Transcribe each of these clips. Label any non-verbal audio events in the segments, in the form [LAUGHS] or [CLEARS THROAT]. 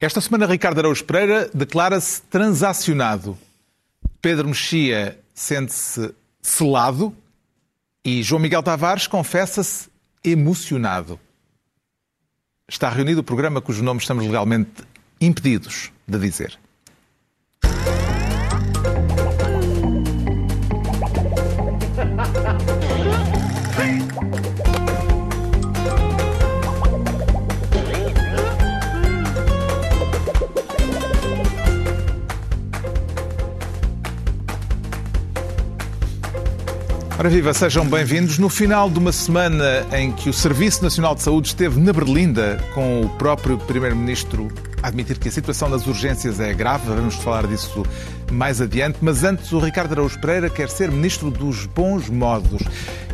Esta semana, Ricardo Araújo Pereira declara-se transacionado. Pedro Mexia sente-se selado e João Miguel Tavares confessa-se emocionado. Está reunido o programa cujos nomes estamos legalmente impedidos de dizer. Ora viva, sejam bem-vindos. No final de uma semana em que o Serviço Nacional de Saúde esteve na Berlinda com o próprio Primeiro-Ministro a admitir que a situação das urgências é grave, vamos falar disso mais adiante, mas antes o Ricardo Araújo Pereira quer ser Ministro dos Bons Modos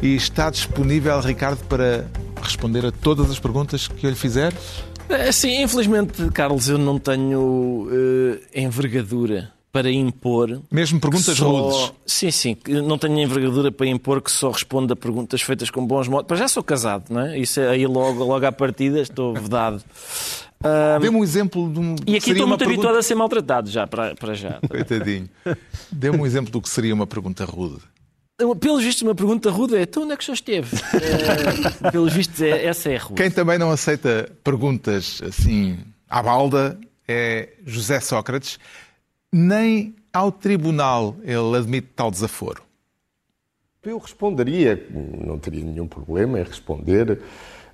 e está disponível, Ricardo, para responder a todas as perguntas que eu lhe fizer? É, sim, infelizmente, Carlos, eu não tenho uh, envergadura para impor. Mesmo perguntas só... rudes. Sim, sim. Não tenho envergadura para impor que só responda a perguntas feitas com bons modos. Mas já sou casado, não é? Isso é aí logo, logo à partida estou vedado. Um... Dê-me um exemplo de um. E aqui estou muito pergunta... habituado a ser maltratado já, para, para já. Coitadinho. Dê-me um exemplo do que seria uma pergunta rude. Pelos vistos, uma pergunta rude é: então onde é que já esteve? é, pelos vistos, é, essa é rude. Quem também não aceita perguntas assim à balda é José Sócrates nem ao tribunal ele admite tal desaforo. Eu responderia, não teria nenhum problema em responder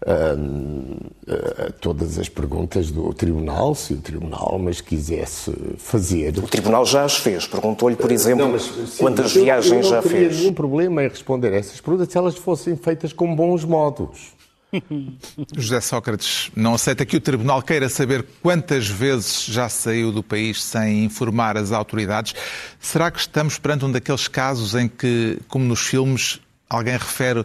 a, a todas as perguntas do Tribunal, se o Tribunal mas quisesse fazer. O Tribunal já as fez. Perguntou-lhe, por exemplo, não, mas, sim, quantas viagens já fez. Eu não teria nenhum problema em responder a essas perguntas se elas fossem feitas com bons modos. [LAUGHS] José Sócrates não aceita que o Tribunal queira saber quantas vezes já saiu do país sem informar as autoridades. Será que estamos perante um daqueles casos em que, como nos filmes, alguém refere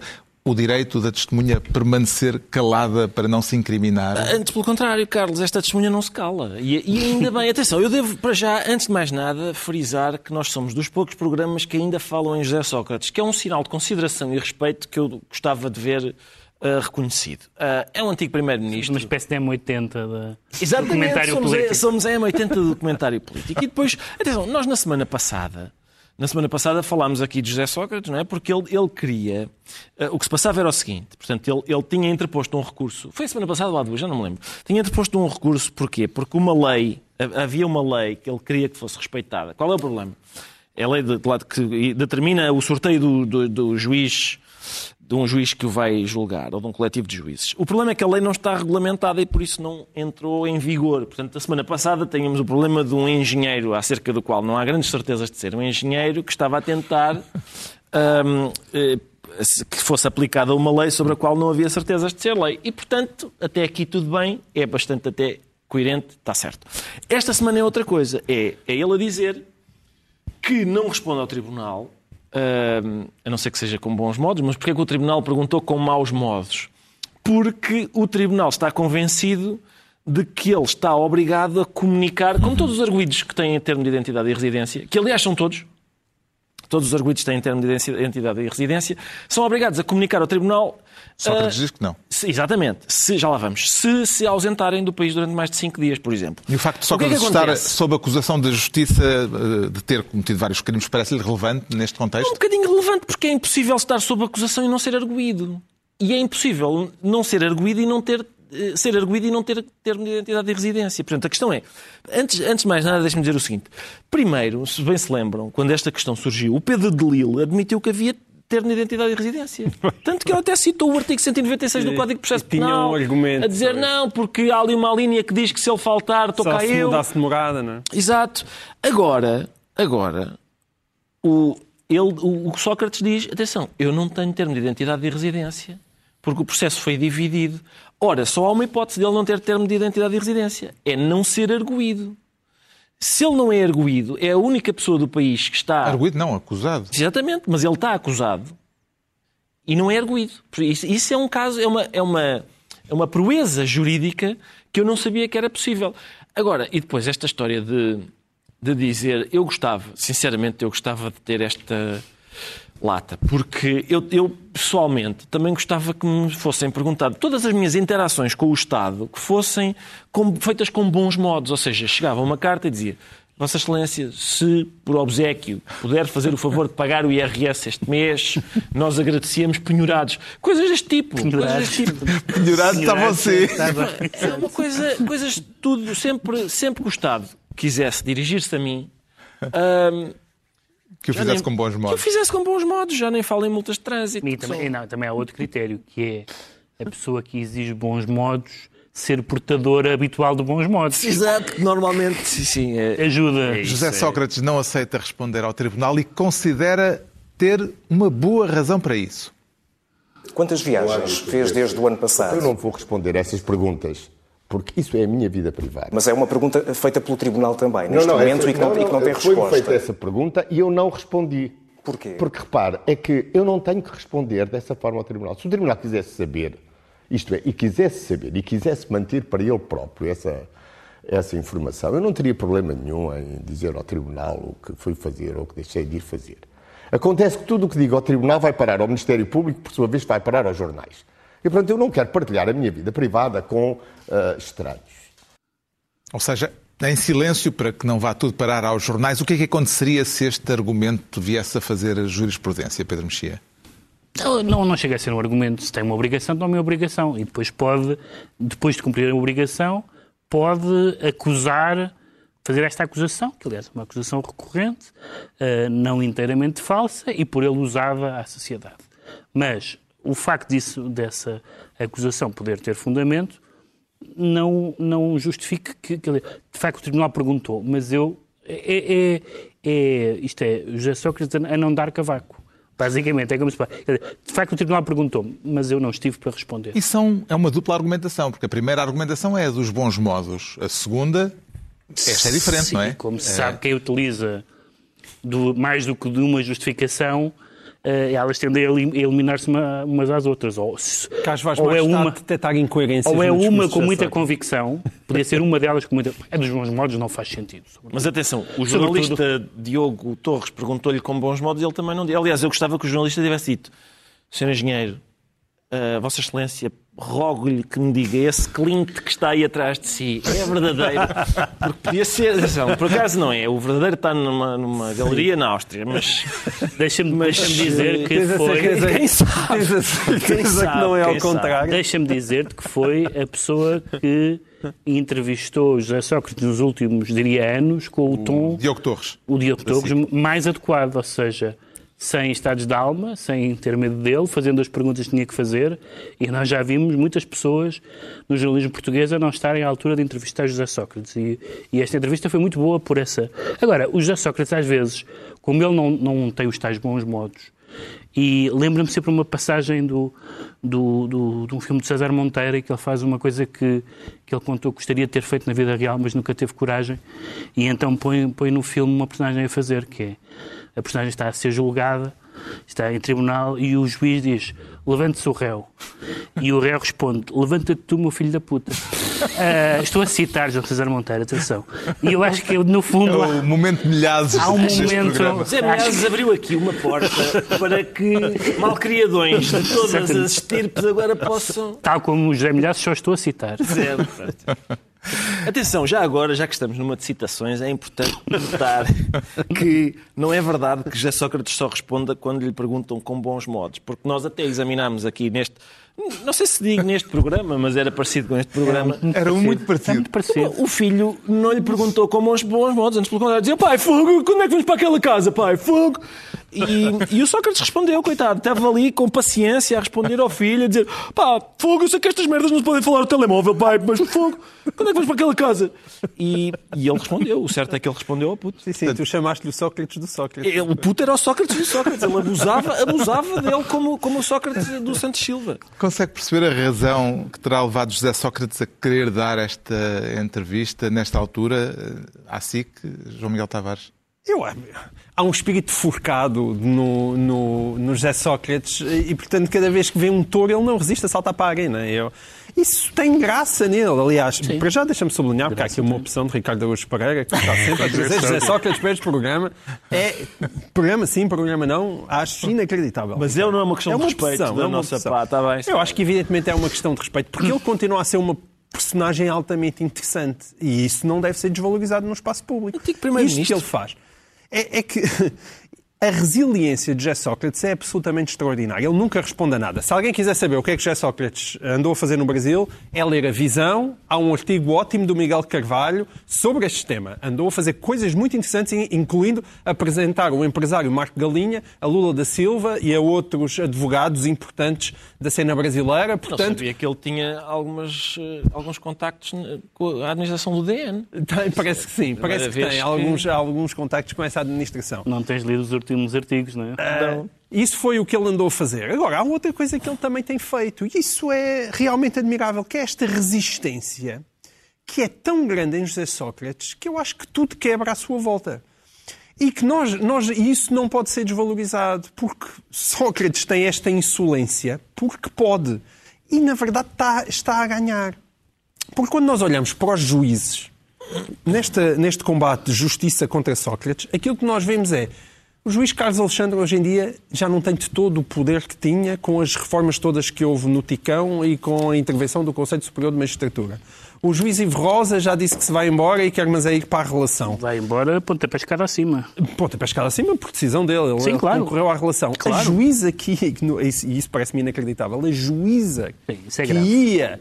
o direito da testemunha permanecer calada para não se incriminar? Antes, pelo contrário, Carlos, esta testemunha não se cala. E, e, ainda bem, atenção, eu devo, para já, antes de mais nada, frisar que nós somos dos poucos programas que ainda falam em José Sócrates, que é um sinal de consideração e respeito que eu gostava de ver Uh, reconhecido. Uh, é um antigo primeiro-ministro. Uma espécie de M80 do Exatamente, documentário somos, político. somos a M80 do documentário político. E depois, atenção, nós na semana passada, na semana passada falámos aqui de José Sócrates, não é? Porque ele, ele queria. Uh, o que se passava era o seguinte: portanto, ele, ele tinha interposto um recurso. Foi a semana passada ou há duas, já não me lembro. Tinha interposto um recurso, porquê? Porque uma lei, havia uma lei que ele queria que fosse respeitada. Qual é o problema? É a lei de, de, que determina o sorteio do, do, do juiz de um juiz que o vai julgar, ou de um coletivo de juízes. O problema é que a lei não está regulamentada e por isso não entrou em vigor. Portanto, na semana passada tínhamos o problema de um engenheiro, acerca do qual não há grandes certezas de ser um engenheiro, que estava a tentar um, eh, que fosse aplicada uma lei sobre a qual não havia certezas de ser lei. E, portanto, até aqui tudo bem, é bastante até coerente, está certo. Esta semana é outra coisa, é, é ele a dizer que não responde ao tribunal Uh, a não ser que seja com bons modos, mas porquê que o Tribunal perguntou com maus modos? Porque o Tribunal está convencido de que ele está obrigado a comunicar, como todos os arguídos que têm termo de identidade e residência, que aliás são todos, todos os arguídos têm termo de identidade e residência, são obrigados a comunicar ao Tribunal Sócrates uh, diz que não. Se, exatamente. Se, já lá vamos. Se se ausentarem do país durante mais de cinco dias, por exemplo. E o facto de Sócrates é estar sob acusação da justiça eh, de ter cometido vários crimes parece-lhe relevante neste contexto? É um bocadinho relevante, porque é impossível estar sob acusação e não ser arguído. E é impossível não ser arguído e não ter eh, ser arguído e não ter termo de identidade e residência. Portanto, a questão é, antes, antes de mais nada, deixe-me dizer o seguinte. Primeiro, se bem se lembram, quando esta questão surgiu, o Pedro de Lille admitiu que havia termo de identidade e residência. [LAUGHS] Tanto que ele até citou o artigo 196 do Código de Processo Penal um argumento, a dizer não, porque há ali uma linha que diz que se ele faltar, toca eu. Só se de morada, não é? Exato. Agora, agora, o, ele, o, o Sócrates diz, atenção, eu não tenho termo de identidade e residência, porque o processo foi dividido. Ora, só há uma hipótese dele não ter termo de identidade e residência, é não ser arguído. Se ele não é arguído, é a única pessoa do país que está. Arguído não, acusado. Exatamente, mas ele está acusado e não é arguído. Isso, é um caso, é uma, é, uma, é uma proeza jurídica que eu não sabia que era possível. Agora, e depois esta história de, de dizer, eu gostava, sinceramente, eu gostava de ter esta lata, porque eu, eu, pessoalmente também gostava que me fossem perguntadas todas as minhas interações com o Estado que fossem com, feitas com bons modos, ou seja, chegava uma carta e dizia Vossa Excelência, se por obsequio puder fazer o favor de pagar o IRS este mês, nós agradecíamos penhorados. Coisas deste tipo. Coisas deste tipo. [LAUGHS] Penhorado está você. É uma coisa, coisas tudo, sempre, sempre que o Estado quisesse dirigir-se a mim. hum, Que o já fizesse nem- com bons Que modos. eu fizesse com bons modos, já nem falo em multas de trânsito. E que também, não, também há outro critério, que é a pessoa que exige bons modos ser portadora habitual de bons modos. Exato, que normalmente sim, sim, é- Ajuda. José Sócrates não aceita responder ao tribunal e considera ter uma boa razão para isso. Quantas viagens fez desde o ano Eu passado? não vou responder a essas perguntas, porque isso é a minha vida privada. Mas é uma pergunta feita pelo Tribunal também, neste momento, essa- e, que não, e que não tem resposta. feita essa pergunta e eu não respondi. Porquê? Porque, repare, é que eu não tenho que responder dessa forma ao Tribunal. Se o Tribunal quisesse saber, isto é, e quisesse saber, e quisesse manter para ele próprio essa, essa informação, eu não teria problema nenhum em dizer ao Tribunal o que fui fazer ou o que deixei de ir fazer. Acontece que tudo o que digo ao Tribunal vai parar ao Ministério Público, por sua vez vai parar aos jornais. E, portanto, eu não quero partilhar a minha vida privada com ah, estranhos. Ou seja, em silêncio para que não vá tudo parar aos jornais, o que é que aconteceria se este argumento viesse a fazer a jurisprudência, Pedro Mexia? Não, não, chega a ser um argumento. Se tem uma obrigação, tem uma obrigação. E depois pode, depois de cumprir a obrigação, pode acusar, fazer esta acusação, que aliás é uma acusação recorrente, eh, não inteiramente falsa e por ele usada à sociedade. Mas o facto disso, dessa acusação poder ter fundamento não, não justifica que, que de facto o Tribunal perguntou, mas eu é, é, é- isto é José Sócrates a não dar cavaco. Basicamente, é como se De facto, o Tribunal perguntou, mas eu não estive para responder. E são, é uma dupla argumentação, porque a primeira argumentação é a dos bons modos, a segunda, esta é diferente, Sim, não é? Como se É. sabe, quem utiliza do- mais do que de uma justificação, elas tendem a elim- a eliminar-se uma- umas às outras. Ou, se- Caso vais ou é uma, detectar incoerências ou é uma com muita convicção, podia ser uma delas com muita. É dos bons modos, não faz sentido. Mas atenção, o jornalista Diogo Torres perguntou-lhe com bons modos e ele também não disse. Aliás, eu gostava que o jornalista tivesse dito: Sr. Engenheiro, ah, Vossa Excelência, rogo-lhe que me diga esse Clint que está aí atrás de si é verdadeiro. [LAUGHS] Porque podia ser, atenção, por acaso não é. O verdadeiro está numa, numa galeria na Áustria, mas. [LAUGHS] Deixa-me deixa dizer que foi. certeza, Quem sabe? tens a Quem certeza que sabe? não é ao sabe? contrário. Deixa-me dizer-te que foi a pessoa que entrevistou José Sócrates nos últimos, diria, anos, com o tom, Diogo Torres. o Diogo Torres, mais adequado, ou seja, sem estados de alma, sem ter medo dele, fazendo as perguntas que tinha que fazer, e nós já vimos muitas pessoas no jornalismo português a não estarem à altura de entrevistar José Sócrates, e, e esta entrevista foi muito boa por essa... Agora, o José Sócrates, às vezes, como ele não, não tem os tais bons modos, e lembra-me sempre uma passagem do, do, do, de um filme de César Monteiro em que ele faz uma coisa que, que ele contou que gostaria de ter feito na vida real, mas nunca teve coragem. E então põe, põe no filme uma personagem a fazer, que é a personagem está a ser julgada, está em tribunal e o juiz diz: levante-se o réu. E o réu responde: levanta-te tu, meu filho da puta. [LAUGHS] Ah, estou a citar João César Monteiro, atenção. E eu acho que no fundo. É o momento milhares Há um momento-. Zé Milhares abriu aqui uma porta para que malcriadões de todas as estirpes agora possam Tal como o José Milhares, só estou a citar. Certo. Atenção, já agora, já que estamos numa de citações, é importante notar que não é verdade que José Sócrates só responda quando lhe perguntam com bons modos, porque nós até examinámos aqui neste, não sei se digo neste programa, mas era parecido com este programa. Era muito parecido. muito parecido. O filho não lhe perguntou com bons, bons modos, antes pelo contrário, dizia pai, fogo, quando é que vamos para aquela casa, pai, fogo? E, e o Sócrates respondeu, coitado, estava ali com paciência a responder ao filho, a dizer pá, fogo, eu sei que estas merdas não se podem falar no telemóvel, pai, mas fogo, quando é que vamos para aquela casa? E, e ele respondeu, o certo é que ele respondeu ao puto. Sim, sim, tu chamaste-lhe o Sócrates do Sócrates. Ele- o puto era o Sócrates do Sócrates, ele abusava, abusava dele como, como o Sócrates do Santos Silva. Consegue perceber a razão que terá levado José Sócrates a querer dar esta entrevista nesta altura eh, à SIC, João Miguel Tavares? Eu, há um espírito forcado no, no, no José Sócrates e, portanto, cada vez que vê um touro, ele não resiste a saltar para a arena. Eu, Isso tem graça nele, aliás. Para já deixa-me sublinhar, porque há aqui uma opção de Ricardo Araújo Pereira, que está sempre a dizer José Sócrates para este programa. É programa sim, programa não, acho inacreditável. Mas ele não é uma questão É uma de respeito opção, da é uma nossa opção. pá, está bem. Eu acho que evidentemente é uma questão de respeito, porque ele continua a ser uma personagem altamente interessante e isso não deve ser desvalorizado no espaço público. Antigo primeiro-ministro. Isto que ele faz é, é que a resiliência de José Sócrates é absolutamente extraordinária. Ele nunca responde a nada. Se alguém quiser saber o que é que José Sócrates andou a fazer no Brasil, é ler a visão. Há um artigo ótimo do Miguel Carvalho sobre este tema. Andou a fazer coisas muito interessantes, incluindo apresentar o empresário Marco Galinha, a Lula da Silva e a outros advogados importantes da cena brasileira. Portanto, sabia que ele tinha algumas, eh, alguns contactos com a administração do DN. tem- parece que sim. Parece que tem que- alguns, alguns contactos com essa administração. Não tens lido os últimos artigos, não é? Ah, Isso foi o que ele andou a fazer. Agora, há outra coisa que ele também tem feito, e isso é realmente admirável, que é esta resistência que é tão grande em José Sócrates que eu acho que tudo quebra à sua volta. E que nós, nós, e isso não pode ser desvalorizado, porque Sócrates tem esta insolência, porque pode. E, na verdade, está, está a ganhar. Porque quando nós olhamos para os juízes, nesta, neste combate de justiça contra Sócrates, aquilo que nós vemos é o juiz Carlos Alexandre hoje em dia já não tem de todo o poder que tinha com as reformas todas que houve no Ticão e com a intervenção do Conselho Superior de Magistratura. O juiz Ivo Rosa já disse que se vai embora e quer mas é ir para a relação. Vai embora, ponta pescada acima. Ponta pescada acima por decisão dele. Ele, Sim, claro. concorreu à relação. A Claro. juíza que, e isso, parece-me inacreditável, a juíza Sim, é que grave. ia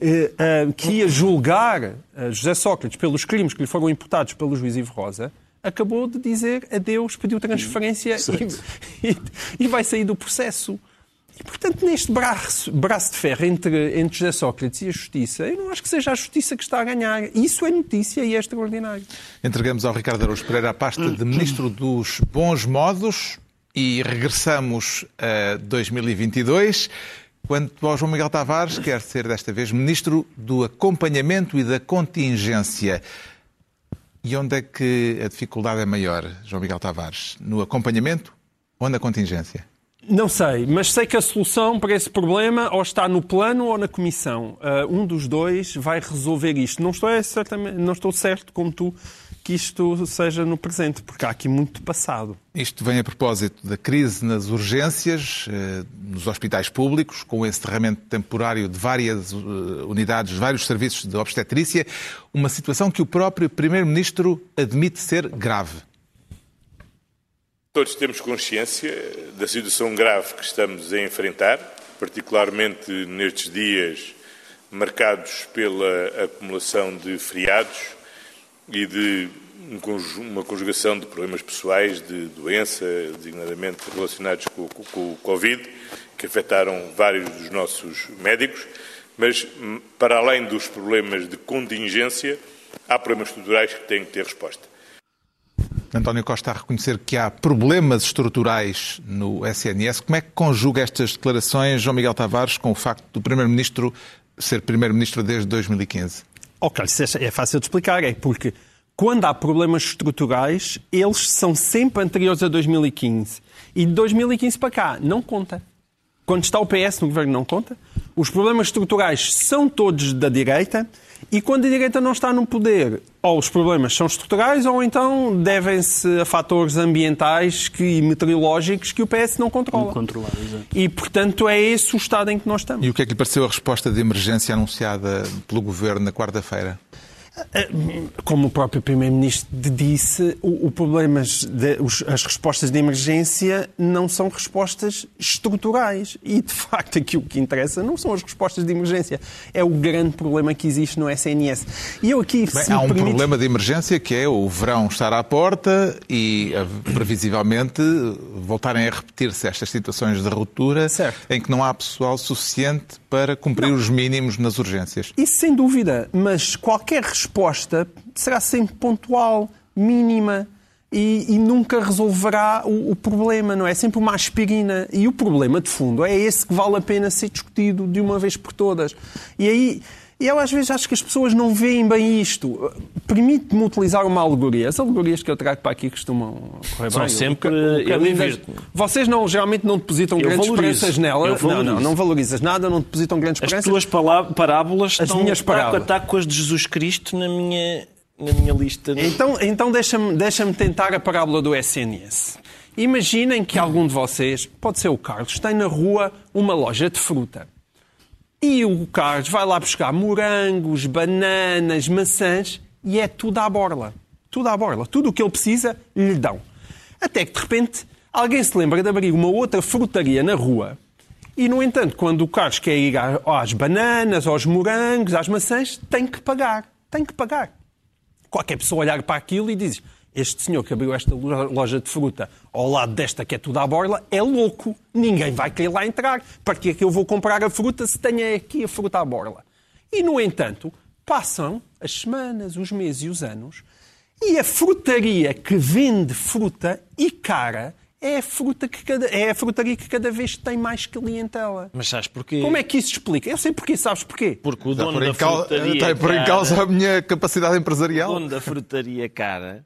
eh, eh, que ia julgar eh, José Sócrates pelos crimes que lhe foram imputados pelo juiz Ivo Rosa, acabou de dizer adeus, pediu transferência e, [LAUGHS] e- e vai sair do processo. E, portanto, neste braço, braço de ferro entre, entre José Sócrates e a Justiça, eu não acho que seja a Justiça que está a ganhar. Isso é notícia e é extraordinário. Entregamos ao Ricardo Araújo Pereira a pasta de Ministro dos Bons Modos e regressamos a 2022. Quanto ao João Miguel Tavares, quer ser desta vez Ministro do Acompanhamento e da Contingência. E onde é que a dificuldade é maior, João Miguel Tavares? No acompanhamento ou na contingência? Não sei, mas sei que a solução para esse problema ou está no plano ou na comissão. Ah, um dos dois vai resolver isto. Não estou, é certamente, não estou certo, como tu, que isto seja no presente, porque há aqui muito passado. Isto vem a propósito da crise nas urgências, eh, nos hospitais públicos, com o encerramento temporário de várias eh, unidades, vários serviços de obstetrícia, uma situação que o próprio Primeiro-Ministro admite ser grave. Todos temos consciência da situação grave que estamos a enfrentar, particularmente nestes dias marcados pela acumulação de feriados e de um uma conjugação de problemas pessoais, de doença, designadamente relacionados com, com- com o Covid, que afetaram vários dos nossos médicos, mas hum, para além dos problemas de contingência, há problemas estruturais que têm que ter resposta. António Costa a reconhecer que há problemas estruturais no SNS. Como é que conjuga estas declarações, João Miguel Tavares, com o facto do Primeiro-Ministro ser Primeiro-Ministro desde 2015? Ok, é é fácil de explicar, é porque quando há problemas estruturais, eles são sempre anteriores a 2015. E de 2015 para cá, não conta. Quando está o PS no governo, não conta. Os problemas estruturais são todos da direita. E quando a direita não está no poder, ou os problemas são estruturais, ou então devem-se a fatores ambientais que- e meteorológicos que o PS não controla. Controlar, exato. E, portanto, é esse o estado em que nós estamos. E o que é que lhe pareceu a resposta de emergência anunciada pelo Governo na quarta-feira? Como o próprio Primeiro-Ministro disse, o, o problemas de- os- as respostas de emergência não são respostas estruturais. E, de facto, aqui o que interessa não são as respostas de emergência. É o grande problema que existe no SNS. E eu aqui, Bem, há um permite- problema de emergência que é o verão estar à porta e, eh, previsivelmente, voltarem a repetir-se estas situações de ruptura Certo. em que não há pessoal suficiente para cumprir os mínimos nas urgências. Isso sem dúvida, mas qualquer resposta será sempre pontual, mínima e, e nunca resolverá o, o problema, não é? É sempre uma aspirina. E o problema de fundo é esse que vale a pena ser discutido de uma vez por todas. E aí E eu às vezes acho que as pessoas não veem bem isto. Permite-me utilizar uma alegoria. As alegorias que eu trago para aqui costumam correr São bem. sempre- O o eu das- divirto-me. Vocês não, geralmente não depositam Eu grandes valorizo. esperanças nela. Não, não, não valorizas nada, não depositam grandes As esperanças. tuas palá- parábolas As estão minhas parábolas. com as de Jesus Cristo na minha, na minha lista. Então, então deixa-me deixa tentar a parábola do SNS. Imaginem que algum de vocês, pode ser o Carlos, tem na rua uma loja de fruta. E o Carlos vai lá buscar morangos, bananas, maçãs e é tudo à borla. Tudo à borla. Tudo o que ele precisa, lhe dão. Até que, de repente, alguém se lembra de abrir uma outra frutaria na rua e, no entanto, quando o Carlos quer ir às bananas, aos morangos, às maçãs, tem que pagar. Tem que pagar qualquer pessoa olhar para aquilo e diz este senhor que abriu esta lo- loja de fruta ao lado desta que é tudo à borla é louco. Ninguém vai querer lá entrar. Para que é que eu vou comprar a fruta se tenho aqui a fruta à borla? E, no entanto, passam as semanas, os meses e os anos e a frutaria que vende fruta e cara é a, fruta que cada, é a frutaria que cada vez tem mais clientela. Mas sabes porquê? Como é que isso explica? Eu sei porquê, sabes porquê? Porque o Está dono por da frutaria está por em cara- causa a minha capacidade O empresarial. dono da frutaria cara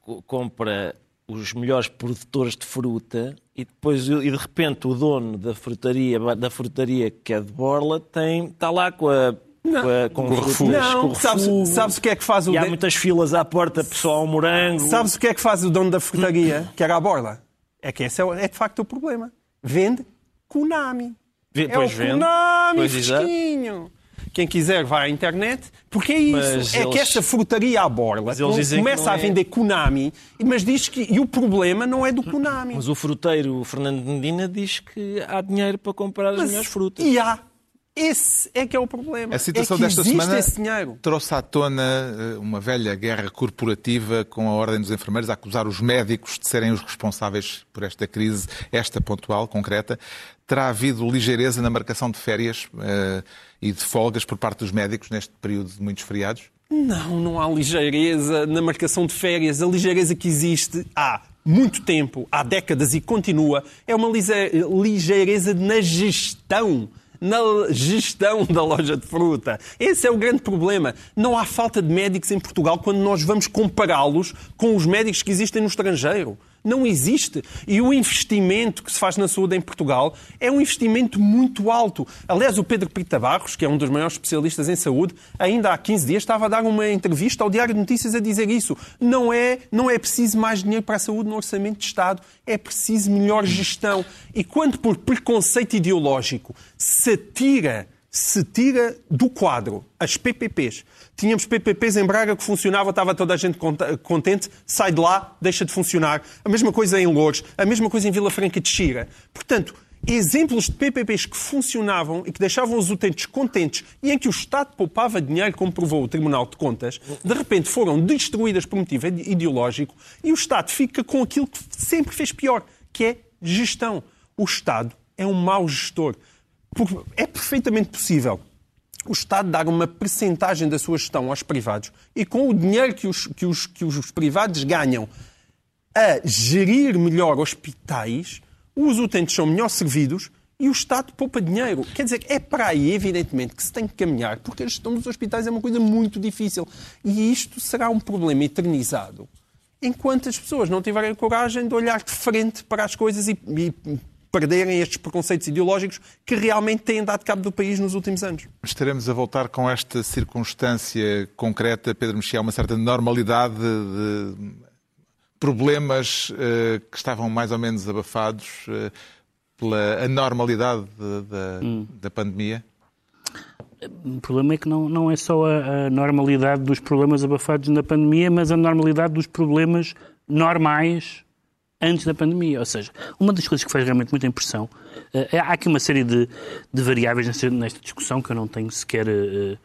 co- compra os melhores produtores de fruta e depois e de repente o dono da frutaria da frutaria que é de Borla tem está lá com a Não. com, a, com. Não, com o sabes, sabes o que é que faz o e há muitas filas à porta pessoal ao morango Sabes o que é que faz o dono da frutaria, que era a borla? É que esse é, é de facto o problema. Vende Konami. Vê- é pois o vende. Konami Pois, exato. fresquinho. Quem quiser vai à internet, porque é isso. Mas é que eles- essa frutaria à borla que começa a é- vender Konami, mas diz que. E o problema não é do Konami. mas o fruteiro Fernando Medina diz que há dinheiro para comprar as Mas- melhores frutas E há. Esse é que é o problema. A situação é desta semana trouxe à tona eh, uma velha guerra corporativa com a Ordem dos Enfermeiros a acusar os médicos de serem os responsáveis por esta crise, esta pontual, concreta. Terá havido ligeireza na marcação de férias eh, e de folgas por parte dos médicos neste período de muitos feriados? Não, não há ligeireza na marcação de férias. A ligeireza que existe há muito tempo, há décadas e continua, é uma ligeireza na gestão. Na gestão [LAUGHS] da loja de fruta. Esse é o grande problema. Não há falta de médicos em Portugal quando nós vamos compará-los com os médicos que existem no estrangeiro. Não existe. E o investimento que se faz na saúde em Portugal é um investimento muito alto. Aliás, o Pedro Pita Barros, que é um dos maiores especialistas em saúde, ainda há 15 dias estava a dar uma entrevista ao Diário de Notícias a dizer isso. Não é, não é preciso mais dinheiro para a saúde no orçamento de Estado, é preciso melhor gestão. E quando por preconceito ideológico se tira se tira do quadro as PPPs. Tínhamos PPPs em Braga que funcionava, estava toda a gente contente, sai de lá, deixa de funcionar. A mesma coisa em Louros, a mesma coisa em Vila Franca de Xira. Portanto, exemplos de PPPs que funcionavam e que deixavam os utentes contentes e em que o Estado poupava dinheiro, como provou o Tribunal de Contas, de repente foram destruídas por motivo ideológico e o Estado fica com aquilo que sempre fez pior, que é gestão. O Estado é um mau gestor. Por- É perfeitamente possível o Estado dar uma percentagem da sua gestão aos privados e com o dinheiro que os, que os, que os privados ganham a gerir melhor hospitais, os utentes são melhor servidos e o Estado poupa dinheiro. Quer dizer, é para aí, evidentemente, que se tem que caminhar, porque a gestão dos hospitais é uma coisa muito difícil. E isto será um problema eternizado enquanto as pessoas não tiverem coragem de olhar de frente para as coisas e, e perderem estes preconceitos ideológicos que realmente têm dado cabo do país nos últimos anos. Estaremos a voltar com esta circunstância concreta, Pedro Mexia, uma certa normalidade de problemas eh, que estavam mais ou menos abafados eh, pela anormalidade de- da, da pandemia? O problema é que não, não é só a, a normalidade dos problemas abafados na pandemia, mas a normalidade dos problemas normais antes da pandemia. Ou seja, uma das coisas que faz realmente muita impressão, eh, é- há aqui uma série de, de variáveis nesta, nesta discussão que eu não tenho sequer eh,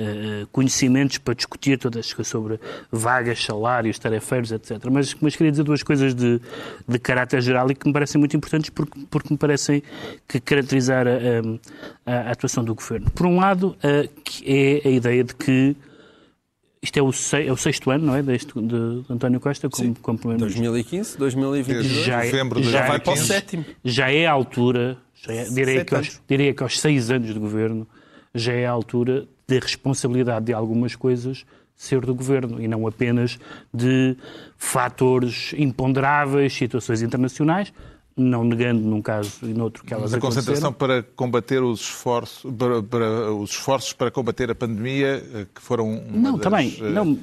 eh, conhecimentos para discutir todas sobre vagas, salários, tarefeiros, etc. Mas, mas queria dizer duas coisas de, de caráter geral e que me parecem muito importantes porque, porque me parecem que caracterizar a, a- a atuação do governo. Por um lado, que é a ideia de que isto é o, sei- é o sexto ano, não é? Deste, de, de António Costa como, como Primeiro-Ministro. 2015, 2022. Desde Já é- novembro de já vai para o 2015. sétimo. Já é a altura, já é- diria, que aos, diria que aos seis anos de governo, já é a altura da responsabilidade de algumas coisas ser do governo e não apenas de fatores imponderáveis, situações internacionais, não negando num caso e noutro que elas Mas a concentração para combater os esforços para, para, os esforços para combater a pandemia eh, que foram não das, também eh, não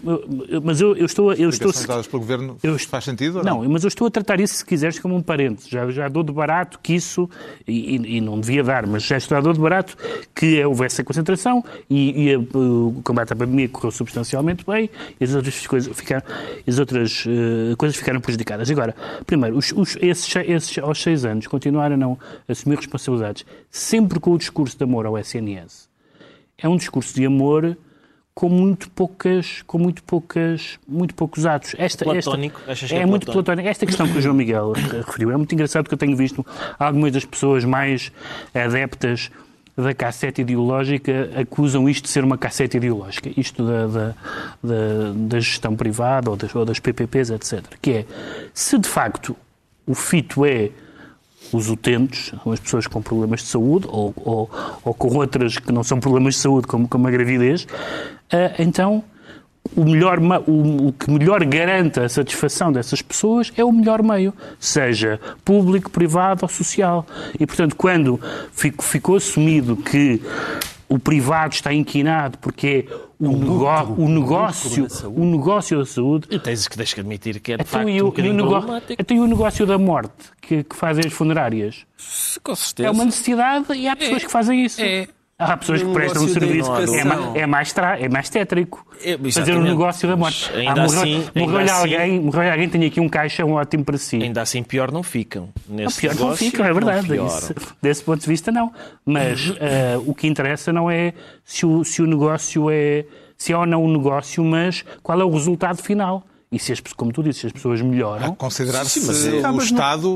mas eu, eu estou eu estou dadas pelo governo eu faz sentido não? não? mas eu estou a tratar isso se quiseres como um parente. Já já dou de barato que isso e, e- não devia dar mas já estou a dor de barato que houvesse a concentração e, e a- o combate à pandemia correu substancialmente bem e as outras coisas ficaram as outras eh, coisas ficaram prejudicadas. Agora primeiro os, os- esses, esses aos seis anos continuaram a não assumir responsabilidades sempre com o discurso de amor ao SNS é um discurso de amor com muito poucas, com muito poucas, muito poucos atos. Esta, Platónico? esta é, é muito platónico? platónico. Esta questão que o João Miguel referiu é muito engraçado porque eu tenho visto algumas das pessoas mais adeptas da cassete ideológica acusam isto de ser uma cassete ideológica, isto da, da, da, da gestão privada ou das, ou das PPPs, etc. Que é, se de facto o fito é os utentes, são as pessoas com problemas de saúde ou, ou, ou com outras que não são problemas de saúde, como, como a gravidez, ah, então o, melhor, o, o que melhor garanta a satisfação dessas pessoas é o melhor meio, seja público, privado ou social. E, portanto, quando fico- ficou assumido que o privado está inquinado porque é o, nego- o negócio, o negócio da saúde, E tens que, tens que admitir que é de então, facto e um o, o problemático. então, e o negócio da morte que, que fazem as funerárias? Com certeza. É uma necessidade e há pessoas que fazem isso. É. Há pessoas que prestam um serviço. É, é mais tra- é mais tétrico. É, fazer um negócio da morte. Mas ainda Ah, morreu assim- morreu ainda assim- alguém, morreu alguém, tem aqui um caixão ótimo para si. Ainda assim, pior não ficam. Não, Nesse pior não negócio, fica, é verdade. não pioram. desse ponto de vista, não. Mas eh, o que interessa não é se o, se o negócio é. se é ou não um negócio, mas qual é o resultado final. E se as, como tu dizes, se as pessoas melhoram. considerar-se Sim, mas- o Ah, não- Estado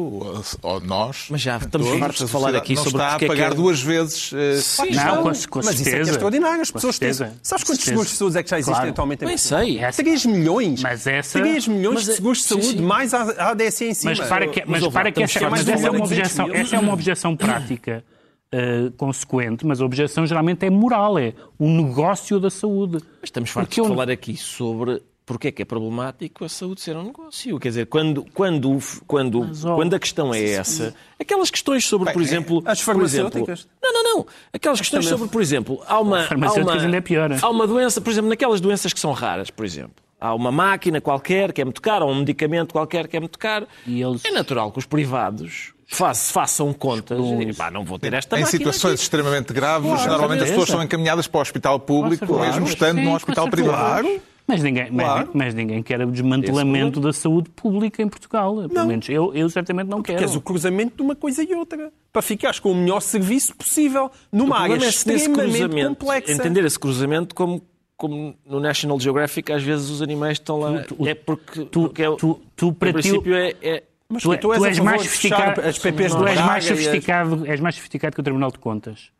ou- nós Mas já estamos fartos de a falar aqui não sobre está a é que pagar é- duas vezes eh, Sim, Não, com, com Mas isso é que é certeza. extraordinário. As pessoas têm... certeza. Sabes quantos certeza. seguros de saúde é que já existem Claro. atualmente em Bem Portugal? sei. Essa- 3 milhões. Mas essa- 3 milhões Mas de é- seguros de sim, saúde, sim. mais a a ADSE em cima. Mas para que, mas para que essa, a mas essa é uma 200 objeção, essa é uma objeção prática eh, consequente, mas a objeção geralmente é moral, é o negócio da saúde. Mas estamos fartos Porque de eu- falar aqui sobre porque é que é problemático a saúde ser um negócio. Quer dizer, quando, quando, quando, Mas, ó, quando a questão é essa, aquelas questões sobre, por exemplo... as por exemplo- farmacêuticas? não, não, não. Aquelas questões sobre, por exemplo, há uma... As Há farmacêuticas uma, ainda é pior. Há uma doença, por exemplo, naquelas doenças que são raras, por exemplo. Há uma máquina qualquer que é muito cara, ou um medicamento qualquer que é muito caro. E eles- É natural que os privados fa- façam contas. E, pá, não vou ter esta Em situações aqui. extremamente graves, Claro, normalmente as pessoas são encaminhadas para o hospital público, certeza. mesmo estando Sim, num hospital privado. Mas ninguém, mas- Claro. mas, ninguém quer o desmantelamento da saúde pública em Portugal. Pelo menos eu, eu certamente não quero. Queres o cruzamento de uma coisa e outra. Para ficares com o melhor serviço possível numa O área é extremamente cruzamento, complexa. entender esse cruzamento como, como no National Geographic às vezes os animais estão lá. Tu- tu- é porque, tu- porque é, tu- tu, para princípio é, é- Mas tu, tu és tu a és favor mais sofisticado, as PPs tu és mais sofisticado, és mais sofisticado que o Tribunal de Contas.